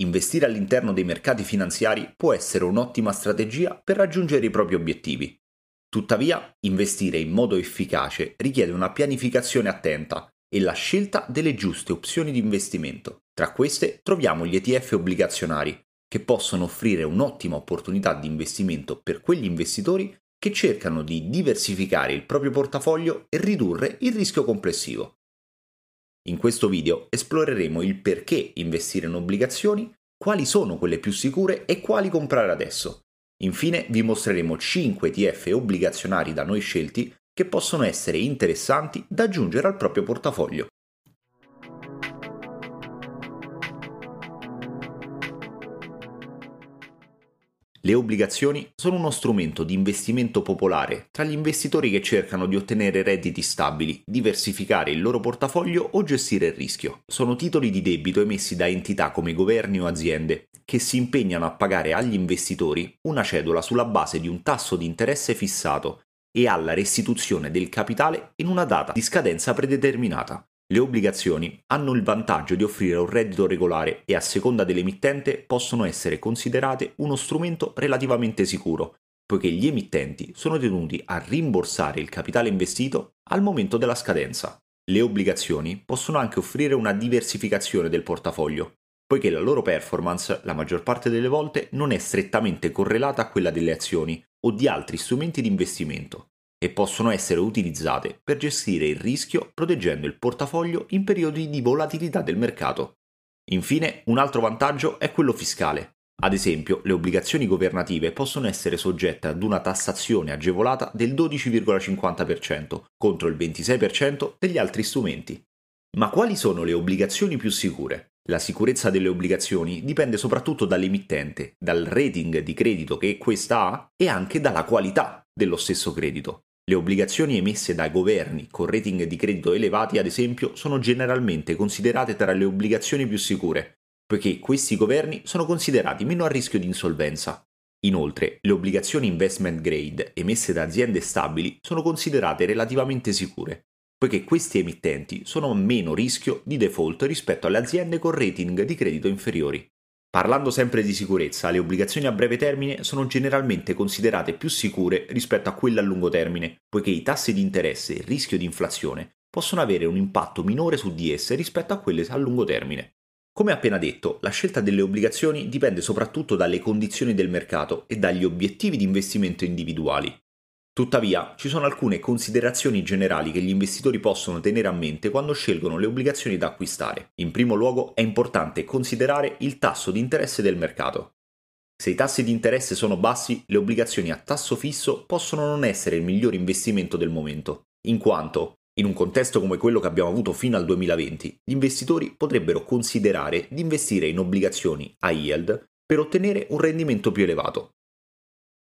investire all'interno dei mercati finanziari può essere un'ottima strategia per raggiungere i propri obiettivi. Tuttavia, investire in modo efficace richiede una pianificazione attenta e la scelta delle giuste opzioni di investimento. Tra queste troviamo gli ETF obbligazionari, che possono offrire un'ottima opportunità di investimento per quegli investitori che cercano di diversificare il proprio portafoglio e ridurre il rischio complessivo. In questo video esploreremo il perché investire in obbligazioni, quali sono quelle più sicure e quali comprare adesso. Infine vi mostreremo 5 ETF obbligazionari da noi scelti che possono essere interessanti da aggiungere al proprio portafoglio. Le obbligazioni sono uno strumento di investimento popolare tra gli investitori che cercano di ottenere redditi stabili, diversificare il loro portafoglio o gestire il rischio. Sono titoli di debito emessi da entità come governi o aziende che si impegnano a pagare agli investitori una cedola sulla base di un tasso di interesse fissato e alla restituzione del capitale in una data di scadenza predeterminata. Le obbligazioni hanno il vantaggio di offrire un reddito regolare e a seconda dell'emittente possono essere considerate uno strumento relativamente sicuro, poiché gli emittenti sono tenuti a rimborsare il capitale investito al momento della scadenza. Le obbligazioni possono anche offrire una diversificazione del portafoglio, poiché la loro performance la maggior parte delle volte non è strettamente correlata a quella delle azioni o di altri strumenti di investimento e possono essere utilizzate per gestire il rischio proteggendo il portafoglio in periodi di volatilità del mercato. Infine, un altro vantaggio è quello fiscale. Ad esempio, le obbligazioni governative possono essere soggette ad una tassazione agevolata del 12,50% contro il 26% degli altri strumenti. Ma quali sono le obbligazioni più sicure? La sicurezza delle obbligazioni dipende soprattutto dall'emittente, dal rating di credito che questa ha e anche dalla qualità dello stesso credito. Le obbligazioni emesse dai governi con rating di credito elevati, ad esempio, sono generalmente considerate tra le obbligazioni più sicure, poiché questi governi sono considerati meno a rischio di insolvenza. Inoltre, le obbligazioni investment grade emesse da aziende stabili sono considerate relativamente sicure, poiché questi emittenti sono a meno rischio di default rispetto alle aziende con rating di credito inferiori. Parlando sempre di sicurezza, le obbligazioni a breve termine sono generalmente considerate più sicure rispetto a quelle a lungo termine, poiché i tassi di interesse e il rischio di inflazione possono avere un impatto minore su di esse rispetto a quelle a lungo termine. Come appena detto, la scelta delle obbligazioni dipende soprattutto dalle condizioni del mercato e dagli obiettivi di investimento individuali. Tuttavia, ci sono alcune considerazioni generali che gli investitori possono tenere a mente quando scelgono le obbligazioni da acquistare. In primo luogo è importante considerare il tasso di interesse del mercato. Se i tassi di interesse sono bassi, le obbligazioni a tasso fisso possono non essere il miglior investimento del momento, in quanto, in un contesto come quello che abbiamo avuto fino al 2020, gli investitori potrebbero considerare di investire in obbligazioni a yield per ottenere un rendimento più elevato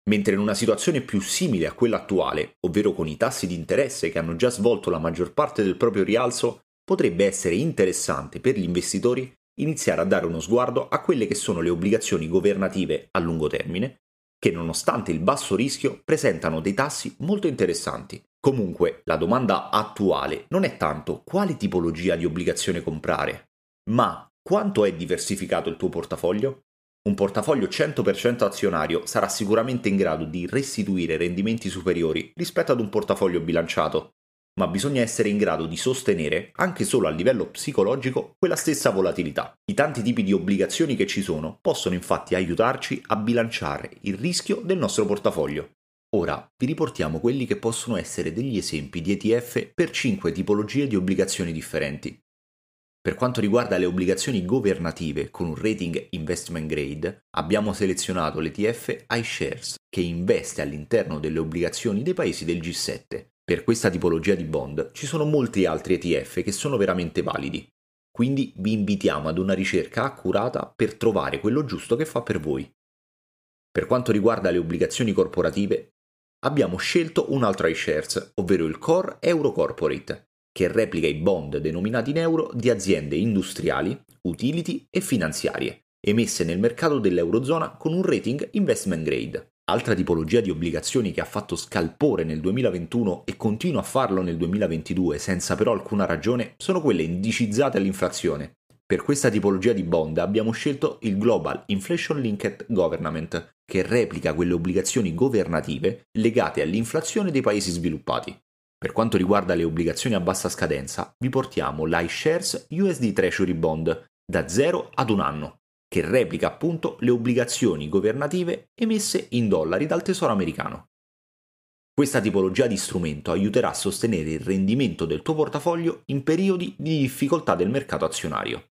mentre in una situazione più simile a quella attuale, ovvero con i tassi di interesse che hanno già svolto la maggior parte del proprio rialzo, potrebbe essere interessante per gli investitori iniziare a dare uno sguardo a quelle che sono le obbligazioni governative a lungo termine, che nonostante il basso rischio presentano dei tassi molto interessanti. Comunque, la domanda attuale non è tanto quale tipologia di obbligazione comprare, ma quanto è diversificato il tuo portafoglio? Un portafoglio 100% azionario sarà sicuramente in grado di restituire rendimenti superiori rispetto ad un portafoglio bilanciato, ma bisogna essere in grado di sostenere, anche solo a livello psicologico, quella stessa volatilità. I tanti tipi di obbligazioni che ci sono possono infatti aiutarci a bilanciare il rischio del nostro portafoglio. Ora vi riportiamo quelli che possono essere degli esempi di ETF per 5 tipologie di obbligazioni differenti. Per quanto riguarda le obbligazioni governative con un rating investment grade, abbiamo selezionato l'ETF iShares, che investe all'interno delle obbligazioni dei paesi del G7. Per questa tipologia di bond ci sono molti altri ETF che sono veramente validi. Quindi vi invitiamo ad una ricerca accurata per trovare quello giusto che fa per voi. Per quanto riguarda le obbligazioni corporative, abbiamo scelto un altro iShares, ovvero il Core Euro Corporate, che replica i bond denominati in euro di aziende industriali, utility e finanziarie, emesse nel mercato dell'Eurozona con un rating investment grade. Altra tipologia di obbligazioni che ha fatto scalpore nel 2021 e continua a farlo nel 2022 senza però alcuna ragione sono quelle indicizzate all'inflazione. Per questa tipologia di bond abbiamo scelto il Global Inflation Linked Government, che replica quelle obbligazioni governative legate all'inflazione dei paesi sviluppati. Per quanto riguarda le obbligazioni a bassa scadenza, vi portiamo l'iShares USD Treasury Bond da 0 ad un anno, che replica appunto le obbligazioni governative emesse in dollari dal Tesoro americano. Questa tipologia di strumento aiuterà a sostenere il rendimento del tuo portafoglio in periodi di difficoltà del mercato azionario.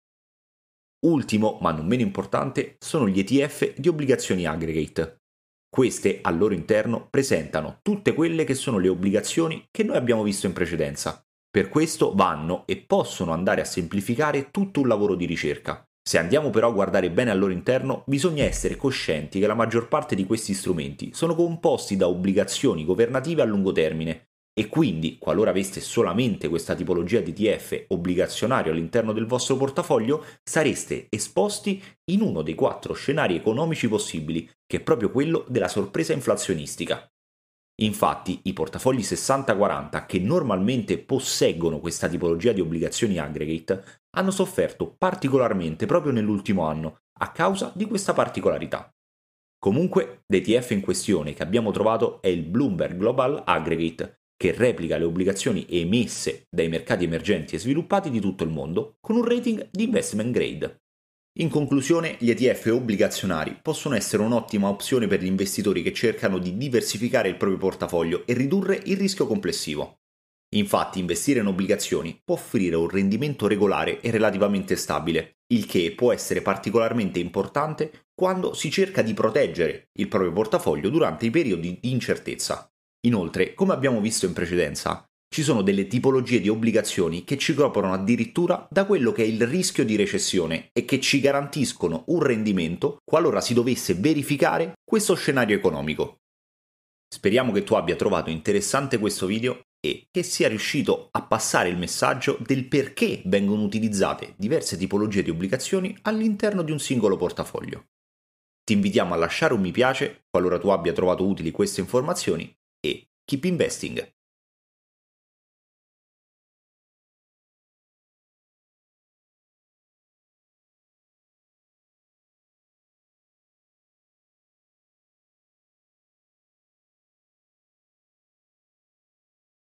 Ultimo, ma non meno importante, sono gli ETF di obbligazioni aggregate. Queste al loro interno presentano tutte quelle che sono le obbligazioni che noi abbiamo visto in precedenza. Per questo vanno e possono andare a semplificare tutto un lavoro di ricerca. Se andiamo però a guardare bene al loro interno, bisogna essere coscienti che la maggior parte di questi strumenti sono composti da obbligazioni governative a lungo termine e quindi, qualora aveste solamente questa tipologia di ETF obbligazionario all'interno del vostro portafoglio, sareste esposti in uno dei quattro scenari economici possibili, che è proprio quello della sorpresa inflazionistica. Infatti, i portafogli 60-40 che normalmente posseggono questa tipologia di obbligazioni aggregate hanno sofferto particolarmente proprio nell'ultimo anno a causa di questa particolarità. Comunque, l'ETF in questione che abbiamo trovato è il Bloomberg Global Aggregate, che replica le obbligazioni emesse dai mercati emergenti e sviluppati di tutto il mondo con un rating di investment grade. In conclusione, gli ETF obbligazionari possono essere un'ottima opzione per gli investitori che cercano di diversificare il proprio portafoglio e ridurre il rischio complessivo. Infatti, investire in obbligazioni può offrire un rendimento regolare e relativamente stabile, il che può essere particolarmente importante quando si cerca di proteggere il proprio portafoglio durante i periodi di incertezza. Inoltre, come abbiamo visto in precedenza, ci sono delle tipologie di obbligazioni che ci coprono addirittura da quello che è il rischio di recessione e che ci garantiscono un rendimento qualora si dovesse verificare questo scenario economico. Speriamo che tu abbia trovato interessante questo video e che sia riuscito a passare il messaggio del perché vengono utilizzate diverse tipologie di obbligazioni all'interno di un singolo portafoglio. Ti invitiamo a lasciare un mi piace qualora tu abbia trovato utili queste informazioni keep investing!